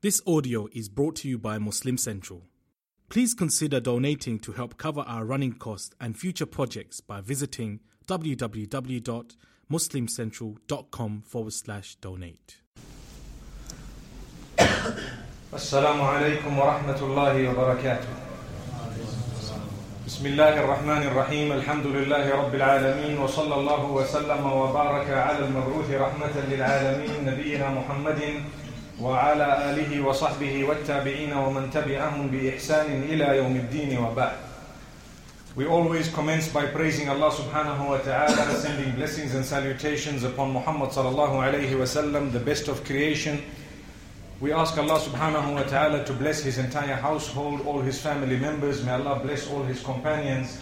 This audio is brought to you by Muslim Central. Please consider donating to help cover our running costs and future projects by visiting www.muslimcentral.com forward slash donate. السلام عليكم ورحمة الله وبركاته. بسم الله الرحمن الرحيم، الحمد لله رب العالمين وصلى الله وسلم وبارك على المبعوث رحمة للعالمين نبينا محمد وعلى آله وصحبه والتابعين ومن تبعهم بإحسان إلى يوم الدين وبعد. We always commence by praising Allah subhanahu wa ta'ala, sending blessings and salutations upon Muhammad sallallahu alayhi wa sallam, the best of creation. We ask Allah subhanahu wa ta'ala to bless his entire household, all his family members. May Allah bless all his companions.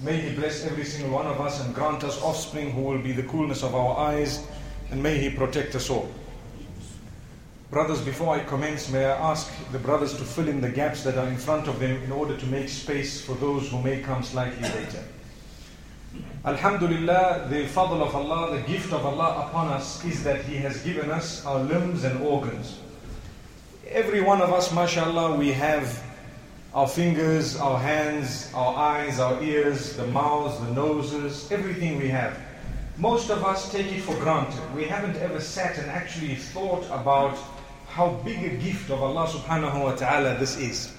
May He bless every single one of us and grant us offspring who will be the coolness of our eyes. And may He protect us all. Brothers, before I commence, may I ask the brothers to fill in the gaps that are in front of them in order to make space for those who may come slightly later. Alhamdulillah, the fadl of Allah, the gift of Allah upon us is that He has given us our limbs and organs. Every one of us, mashallah, we have our fingers, our hands, our eyes, our ears, the mouths, the noses, everything we have. Most of us take it for granted. We haven't ever sat and actually thought about how big a gift of Allah subhanahu wa ta'ala this is.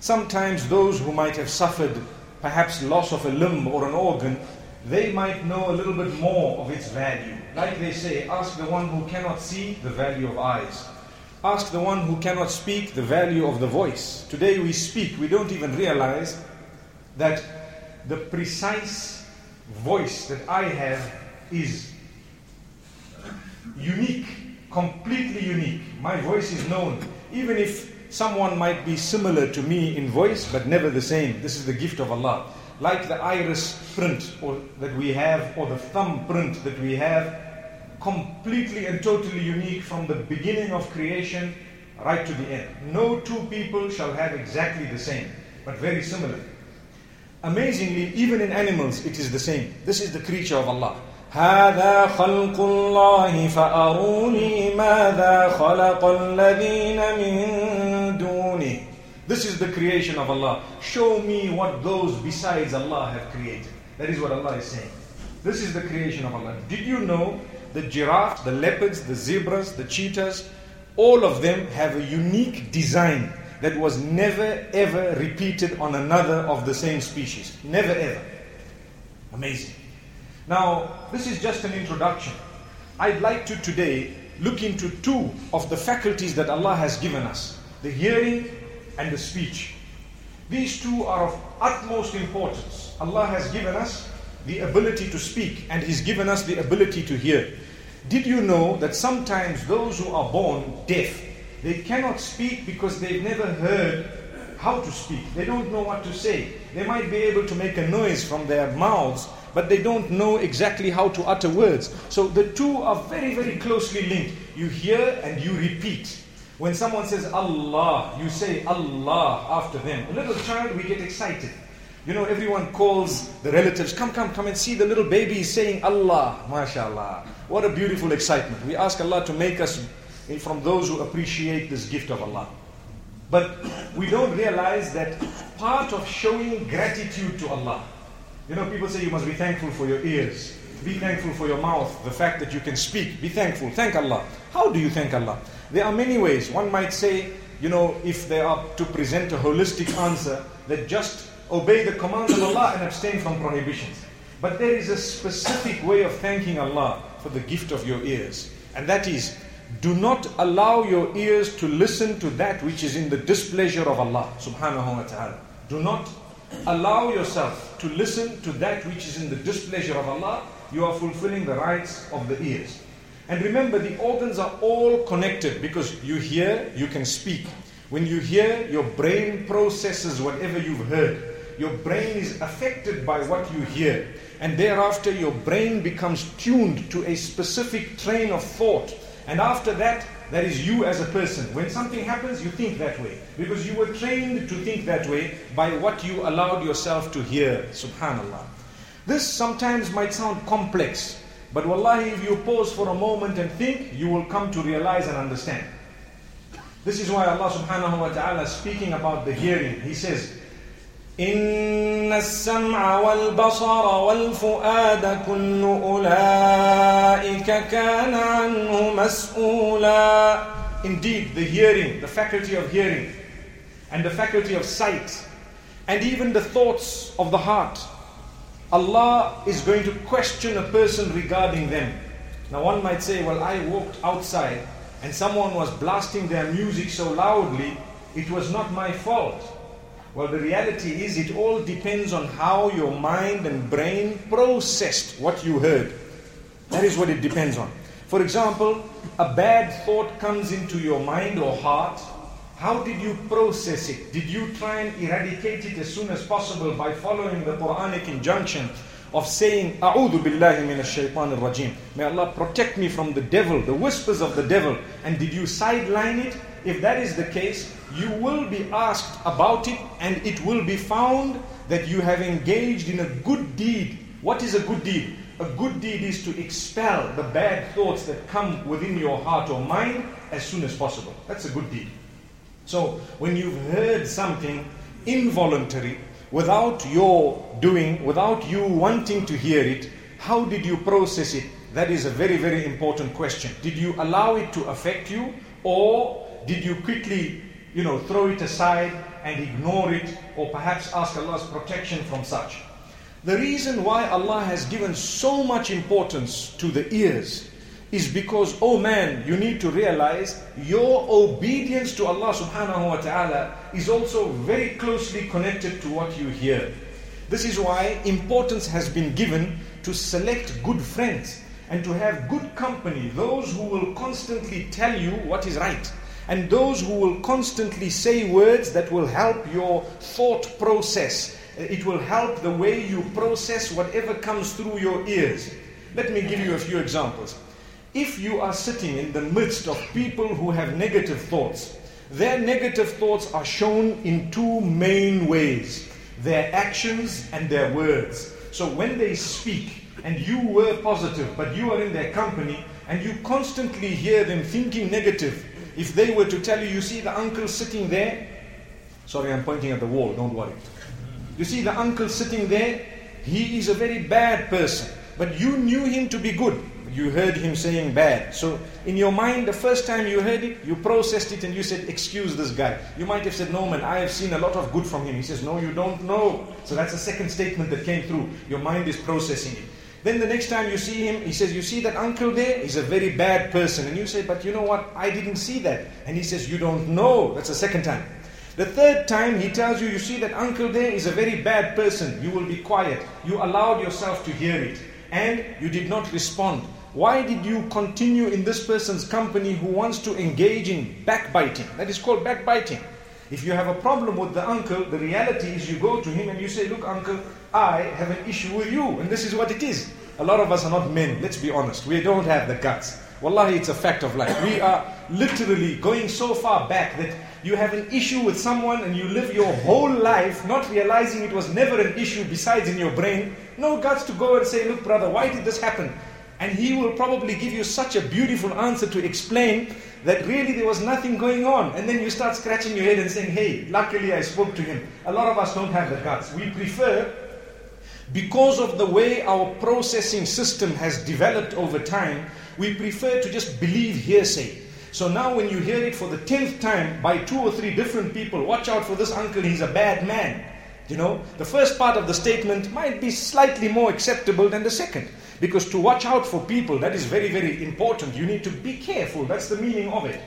Sometimes those who might have suffered perhaps loss of a limb or an organ, they might know a little bit more of its value. Like they say, ask the one who cannot see the value of eyes. Ask the one who cannot speak the value of the voice. Today we speak, we don't even realize that the precise voice that I have is unique, completely unique. My voice is known. Even if someone might be similar to me in voice, but never the same. This is the gift of Allah. Like the iris print or, that we have, or the thumb print that we have, completely and totally unique from the beginning of creation right to the end. No two people shall have exactly the same, but very similar. Amazingly, even in animals, it is the same. This is the creature of Allah. هذا خلق الله فأروني ماذا خلق الذين من دونه This is the creation of Allah. Show me what those besides Allah have created. That is what Allah is saying. This is the creation of Allah. Did you know the giraffe, the leopards, the zebras, the cheetahs, all of them have a unique design that was never ever repeated on another of the same species. Never ever. Amazing. Now, this is just an introduction. I'd like to today look into two of the faculties that Allah has given us the hearing and the speech. These two are of utmost importance. Allah has given us the ability to speak and He's given us the ability to hear. Did you know that sometimes those who are born deaf, they cannot speak because they've never heard how to speak. They don't know what to say. They might be able to make a noise from their mouths, but they don't know exactly how to utter words. So the two are very, very closely linked. You hear and you repeat. When someone says Allah, you say Allah after them. A little child, we get excited. You know, everyone calls the relatives, come, come, come and see the little baby saying Allah. MashaAllah. What a beautiful excitement. We ask Allah to make us eh, from those who appreciate this gift of Allah. But we don't realize that part of showing gratitude to Allah. You know, people say you must be thankful for your ears. Be thankful for your mouth, the fact that you can speak. Be thankful. Thank Allah. How do you thank Allah? There are many ways. One might say, you know, if they are to present a holistic answer, that just obey the commands of Allah and abstain from prohibitions. But there is a specific way of thanking Allah for the gift of your ears. And that is, do not allow your ears to listen to that which is in the displeasure of Allah subhanahu wa ta'ala. Do not allow yourself to listen to that which is in the displeasure of Allah. You are fulfilling the rights of the ears. And remember, the organs are all connected because you hear, you can speak. When you hear, your brain processes whatever you've heard. Your brain is affected by what you hear. And thereafter, your brain becomes tuned to a specific train of thought. And after that, that is you as a person. When something happens, you think that way. Because you were trained to think that way by what you allowed yourself to hear. Subhanallah. This sometimes might sound complex. But wallahi, if you pause for a moment and think, you will come to realize and understand. This is why Allah subhanahu wa ta'ala speaking about the hearing. He says, إن السمع والبصر والفؤاد كل أولئك كان عنه مسؤولا Indeed, the hearing, the faculty of hearing, and the faculty of sight, and even the thoughts of the heart, Allah is going to question a person regarding them. Now, one might say, Well, I walked outside and someone was blasting their music so loudly, it was not my fault. Well, the reality is, it all depends on how your mind and brain processed what you heard. That is what it depends on. For example, a bad thought comes into your mind or heart. How did you process it? Did you try and eradicate it as soon as possible by following the Quranic injunction of saying, A'udhu billahi min shaitan rajim May Allah protect me from the devil, the whispers of the devil. And did you sideline it? If that is the case, you will be asked about it and it will be found that you have engaged in a good deed. What is a good deed? A good deed is to expel the bad thoughts that come within your heart or mind as soon as possible. That's a good deed. So, when you've heard something involuntary, without your doing, without you wanting to hear it, how did you process it? That is a very, very important question. Did you allow it to affect you, or did you quickly, you know, throw it aside and ignore it, or perhaps ask Allah's protection from such? The reason why Allah has given so much importance to the ears is because, oh man, you need to realize your obedience to Allah subhanahu wa ta'ala is also very closely connected to what you hear. This is why importance has been given to select good friends and to have good company, those who will constantly tell you what is right, and those who will constantly say words that will help your thought process it will help the way you process whatever comes through your ears. Let me give you a few examples. If you are sitting in the midst of people who have negative thoughts, their negative thoughts are shown in two main ways their actions and their words. So when they speak, and you were positive, but you are in their company, and you constantly hear them thinking negative, if they were to tell you, you see the uncle sitting there, sorry, I'm pointing at the wall, don't worry. You see the uncle sitting there, he is a very bad person, but you knew him to be good. You heard him saying bad. So, in your mind, the first time you heard it, you processed it and you said, Excuse this guy. You might have said, No, man, I have seen a lot of good from him. He says, No, you don't know. So, that's the second statement that came through. Your mind is processing it. Then the next time you see him, he says, You see that uncle there? He's a very bad person. And you say, But you know what? I didn't see that. And he says, You don't know. That's the second time. The third time he tells you, you see that uncle there is a very bad person. You will be quiet. You allowed yourself to hear it. And you did not respond. Why did you continue in this person's company who wants to engage in backbiting? That is called backbiting. If you have a problem with the uncle, the reality is you go to him and you say, Look, uncle, I have an issue with you, and this is what it is. A lot of us are not men, let's be honest. We don't have the guts. Wallahi, it's a fact of life. We are literally going so far back that you have an issue with someone and you live your whole life not realizing it was never an issue besides in your brain, no guts to go and say, Look, brother, why did this happen? And he will probably give you such a beautiful answer to explain that really there was nothing going on. And then you start scratching your head and saying, Hey, luckily I spoke to him. A lot of us don't have the guts. We prefer, because of the way our processing system has developed over time, we prefer to just believe hearsay. So now when you hear it for the tenth time by two or three different people, watch out for this uncle, he's a bad man. You know, the first part of the statement might be slightly more acceptable than the second. Because to watch out for people, that is very, very important. You need to be careful. That's the meaning of it.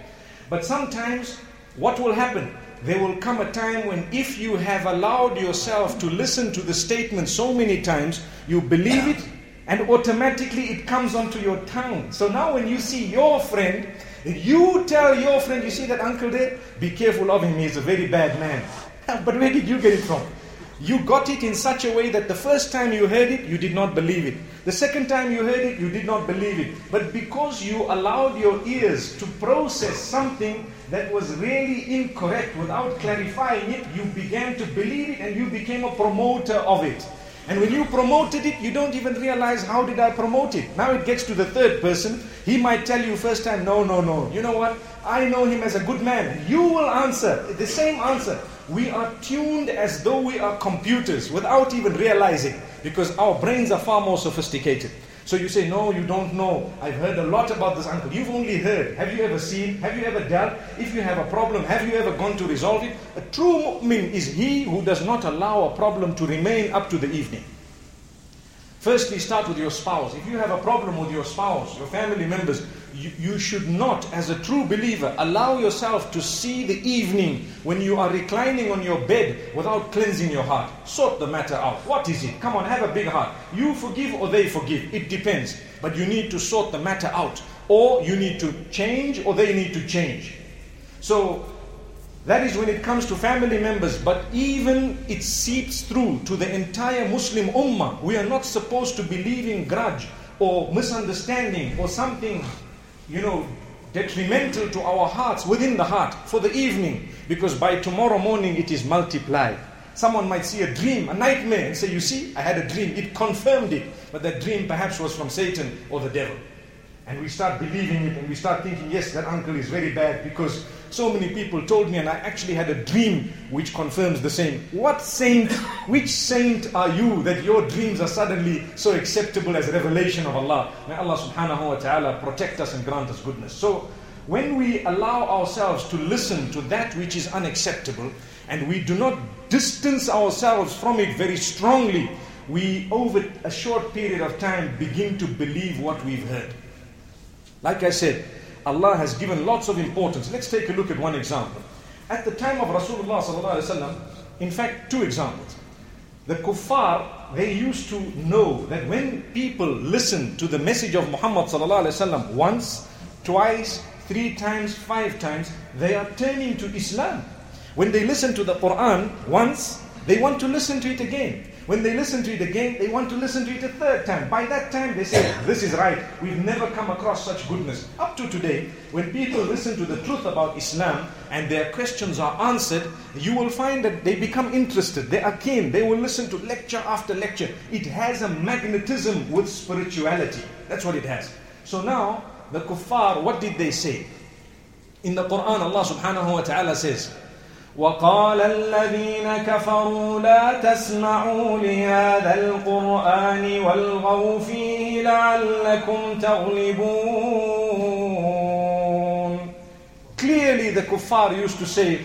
But sometimes, what will happen? There will come a time when, if you have allowed yourself to listen to the statement so many times, you believe it and automatically it comes onto your tongue. So now, when you see your friend you tell your friend, you see that uncle there? Be careful of him, he's a very bad man. But where did you get it from? You got it in such a way that the first time you heard it, you did not believe it. The second time you heard it, you did not believe it. But because you allowed your ears to process something that was really incorrect without clarifying it, you began to believe it and you became a promoter of it. And when you promoted it, you don't even realize how did I promote it. Now it gets to the third person. He might tell you first time, no, no, no. You know what? I know him as a good man. You will answer the same answer. We are tuned as though we are computers without even realizing because our brains are far more sophisticated. So you say, No, you don't know. I've heard a lot about this uncle. You've only heard. Have you ever seen? Have you ever dealt? If you have a problem, have you ever gone to resolve it? A true mu'min is he who does not allow a problem to remain up to the evening. Firstly, start with your spouse. If you have a problem with your spouse, your family members, you, should not, as a true believer, allow yourself to see the evening when you are reclining on your bed without cleansing your heart. Sort the matter out. What is it? Come on, have a big heart. You forgive or they forgive. It depends. But you need to sort the matter out. Or you need to change or they need to change. So, that is when it comes to family members, but even it seeps through to the entire Muslim ummah. We are not supposed to believe in grudge or misunderstanding or something you know, detrimental to our hearts within the heart for the evening because by tomorrow morning it is multiplied. Someone might see a dream, a nightmare, and say, You see, I had a dream. It confirmed it. But that dream perhaps was from Satan or the devil. And we start believing it and we start thinking, Yes, that uncle is very bad because so many people told me, and I actually had a dream which confirms the same. What saint, which saint are you that your dreams are suddenly so acceptable as revelation of Allah? May Allah subhanahu wa ta'ala protect us and grant us goodness. So, when we allow ourselves to listen to that which is unacceptable and we do not distance ourselves from it very strongly, we over a short period of time begin to believe what we've heard. Like I said, Allah has given lots of importance. Let's take a look at one example. At the time of Rasulullah in fact, two examples. The kuffar, they used to know that when people listen to the message of Muhammad once, twice, three times, five times, they are turning to Islam. When they listen to the Quran once, they want to listen to it again. When they listen to it again, they want to listen to it a third time. By that time, they say, This is right. We've never come across such goodness. Up to today, when people listen to the truth about Islam and their questions are answered, you will find that they become interested. They are keen. They will listen to lecture after lecture. It has a magnetism with spirituality. That's what it has. So now, the kuffar, what did they say? In the Quran, Allah subhanahu wa ta'ala says, وقال الذين كفروا لا تسمعوا لهذا القرآن والغوا فيه لعلكم تغلبون Clearly the kuffar used to say,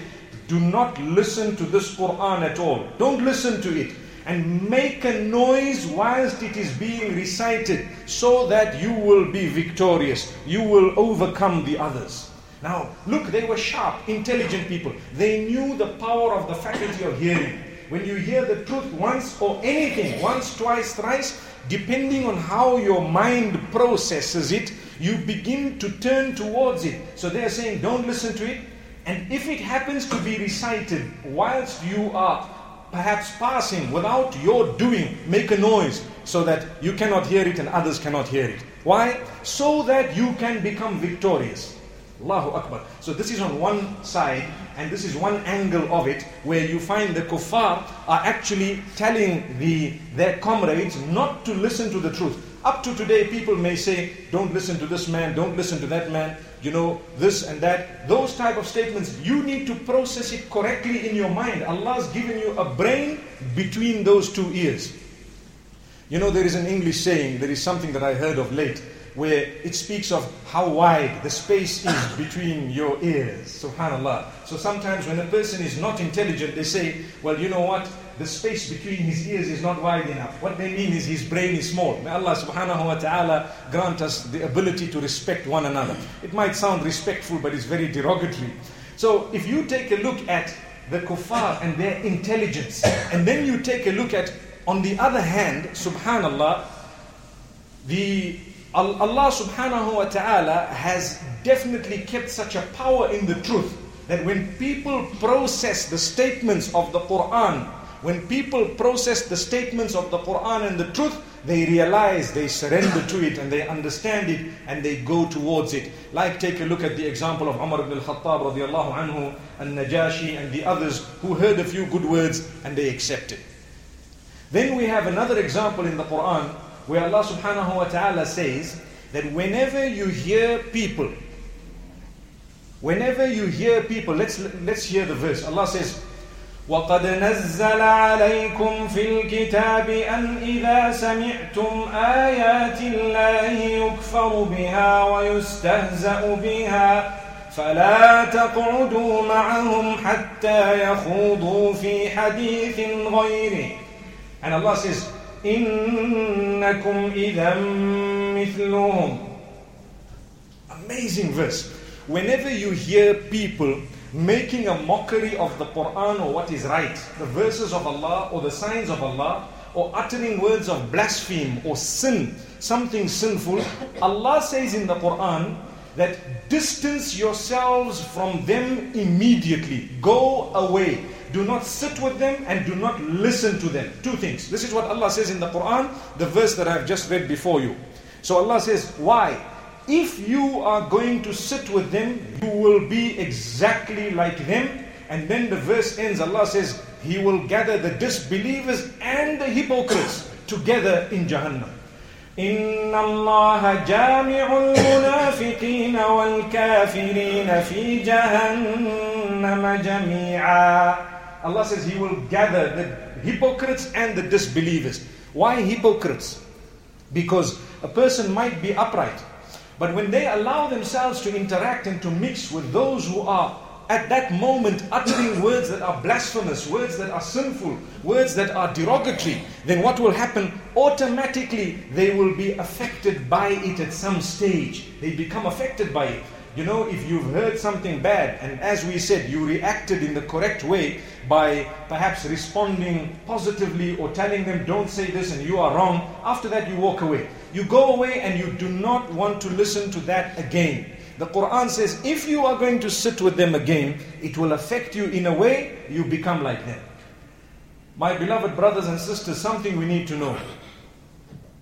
do not listen to this Quran at all. Don't listen to it. And make a noise whilst it is being recited so that you will be victorious. You will overcome the others. Now, look, they were sharp, intelligent people. They knew the power of the faculty of hearing. When you hear the truth once or anything, once, twice, thrice, depending on how your mind processes it, you begin to turn towards it. So they are saying, don't listen to it. And if it happens to be recited whilst you are perhaps passing without your doing, make a noise so that you cannot hear it and others cannot hear it. Why? So that you can become victorious. Allahu Akbar. So this is on one side, and this is one angle of it, where you find the kuffar are actually telling the, their comrades not to listen to the truth. Up to today, people may say, don't listen to this man, don't listen to that man, you know, this and that. Those type of statements, you need to process it correctly in your mind. Allah's given you a brain between those two ears. You know, there is an English saying, there is something that I heard of late where it speaks of how wide the space is between your ears. Subhanallah. So sometimes when a person is not intelligent, they say, well, you know what? The space between his ears is not wide enough. What they mean is his brain is small. May Allah subhanahu wa ta'ala grant us the ability to respect one another. It might sound respectful, but it's very derogatory. So if you take a look at the kuffar and their intelligence, and then you take a look at, on the other hand, subhanallah, the Allah subhanahu wa ta'ala has definitely kept such a power in the truth that when people process the statements of the Quran, when people process the statements of the Quran and the truth, they realize, they surrender to it and they understand it and they go towards it. Like take a look at the example of Umar ibn al-Khattab radiallahu anhu and Najashi and the others who heard a few good words and they accepted. Then we have another example in the Quran where Allah subhanahu wa ta'ala says that whenever you hear people Whenever you hear people, let's, let's hear the verse. Allah says, وقد نزل عليكم في الكتاب أن إذا سمعتم آيات الله يكفر بها ويستهزأ بها فلا تقعدوا معهم حتى يخوضوا في حديث غيره And Allah says, إنكم إذا مثلهم Amazing verse. Whenever you hear people making a mockery of the Quran or what is right, the verses of Allah or the signs of Allah, or uttering words of blaspheme or sin, something sinful, Allah says in the Quran that distance yourselves from them immediately. Go away. Do not sit with them and do not listen to them. Two things. This is what Allah says in the Quran, the verse that I've just read before you. So Allah says, Why? If you are going to sit with them, you will be exactly like them. And then the verse ends, Allah says, He will gather the disbelievers and the hypocrites together in Jahannam. إن الله جامع المنافقين والكافرين في جهنم جميعا Allah says He will gather the hypocrites and the disbelievers. Why hypocrites? Because a person might be upright, but when they allow themselves to interact and to mix with those who are at that moment uttering words that are blasphemous, words that are sinful, words that are derogatory, then what will happen? Automatically they will be affected by it at some stage. They become affected by it. You know, if you've heard something bad, and as we said, you reacted in the correct way by perhaps responding positively or telling them, don't say this and you are wrong, after that you walk away. You go away and you do not want to listen to that again. The Quran says, if you are going to sit with them again, it will affect you in a way you become like them. My beloved brothers and sisters, something we need to know.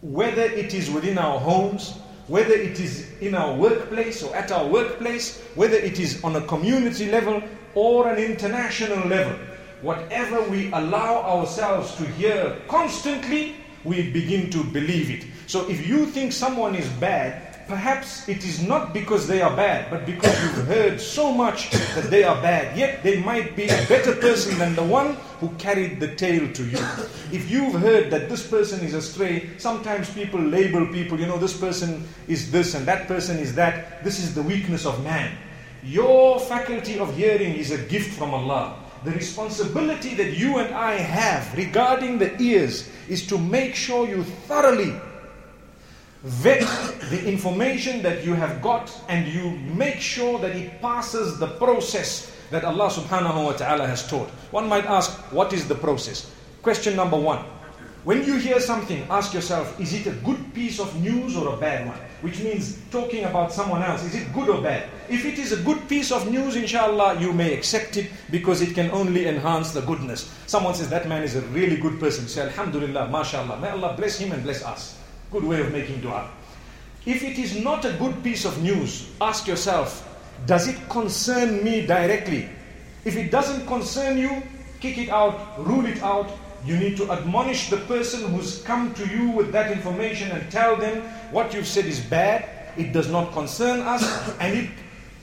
Whether it is within our homes, whether it is in our workplace or at our workplace, whether it is on a community level or an international level, whatever we allow ourselves to hear constantly, we begin to believe it. So if you think someone is bad, perhaps it is not because they are bad, but because you've heard so much that they are bad. Yet they might be a better person than the one who carried the tale to you. If you've heard that this person is astray, sometimes people label people, you know, this person is this and that person is that. This is the weakness of man. Your faculty of hearing is a gift from Allah. The responsibility that you and I have regarding the ears is to make sure you thoroughly vet the information that you have got and you make sure that it passes the process that Allah subhanahu wa ta'ala has taught. One might ask, what is the process? Question number one. When you hear something, ask yourself, is it a good piece of news or a bad one? Which means talking about someone else, is it good or bad? If it is a good piece of news, inshallah, you may accept it because it can only enhance the goodness. Someone says, that man is a really good person. Say, Alhamdulillah, mashallah. May Allah bless him and bless us. Good way of making dua. If it is not a good piece of news, ask yourself, does it concern me directly? If it doesn't concern you, kick it out, rule it out. You need to admonish the person who's come to you with that information and tell them what you've said is bad, it does not concern us, and it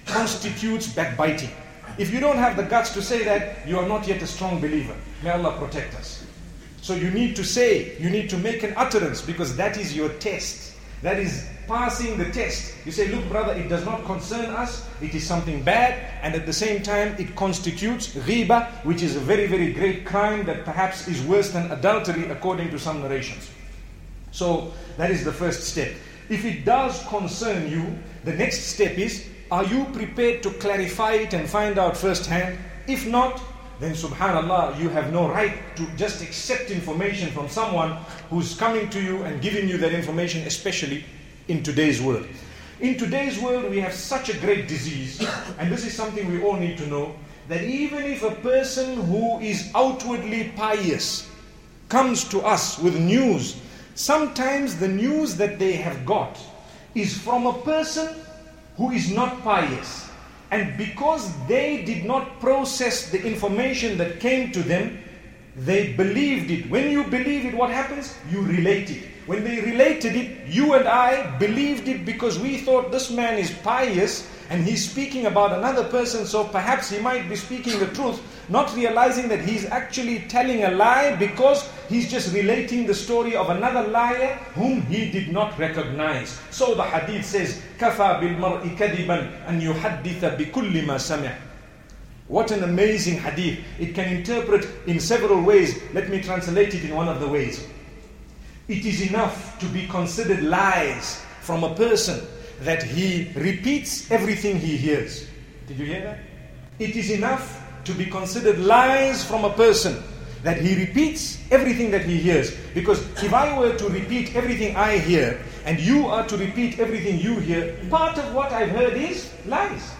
constitutes backbiting. If you don't have the guts to say that, you are not yet a strong believer. May Allah protect us. So you need to say, you need to make an utterance because that is your test. That is passing the test. You say, look, brother, it does not concern us, it is something bad, and at the same time, it constitutes ghiba, which is a very, very great crime that perhaps is worse than adultery according to some narrations. So that is the first step. If it does concern you, the next step is, are you prepared to clarify it and find out firsthand? If not, then subhanallah, you have no right to just accept information from someone who's coming to you and giving you that information, especially in today's world. In today's world, we have such a great disease, and this is something we all need to know that even if a person who is outwardly pious comes to us with news, sometimes the news that they have got is from a person who is not pious. And because they did not process the information that came to them, they believed it. When you believe it, what happens? You relate it. When they related it, you and I believed it because we thought this man is pious and he's speaking about another person, so perhaps he might be speaking the truth, not realizing that he's actually telling a lie because he's just relating the story of another liar whom he did not recognize. So the hadith says, كَفَى بِالْمَرْءِ كَذِبًا أَن يُحَدِّثَ بِكُلِّ مَا سَمِعَ what an amazing hadith. It can interpret in several ways. Let me translate it in one of the ways. It is enough to be considered lies from a person that he repeats everything he hears. Did you hear that? It is enough to be considered lies from a person that he repeats everything that he hears. Because if I were to repeat everything I hear and you are to repeat everything you hear, part of what I've heard is lies.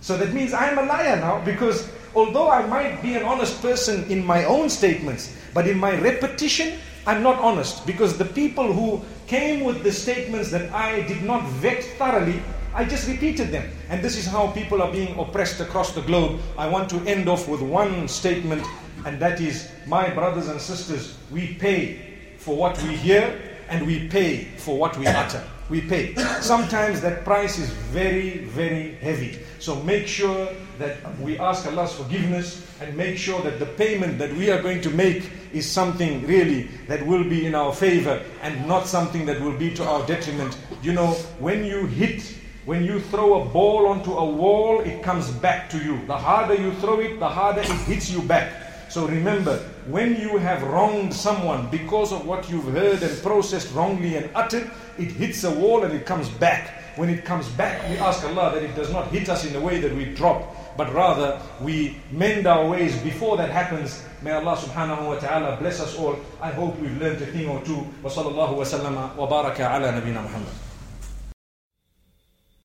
So that means I'm a liar now because although I might be an honest person in my own statements, but in my repetition, I'm not honest because the people who came with the statements that I did not vet thoroughly, I just repeated them. And this is how people are being oppressed across the globe. I want to end off with one statement, and that is my brothers and sisters, we pay for what we hear and we pay for what we utter we pay. Sometimes that price is very, very heavy. So make sure that we ask Allah's forgiveness and make sure that the payment that we are going to make is something really that will be in our favor and not something that will be to our detriment. You know, when you hit, when you throw a ball onto a wall, it comes back to you. The harder you throw it, the harder it hits you back. So remember, when you have wronged someone because of what you've heard and processed wrongly and uttered, it hits a wall and it comes back. When it comes back, we ask Allah that it does not hit us in a way that we drop, but rather we mend our ways before that happens. May Allah subhanahu wa ta'ala bless us all. I hope we've learned a thing or two. Wa sallallahu wa sallama wa baraka ala nabina Muhammad.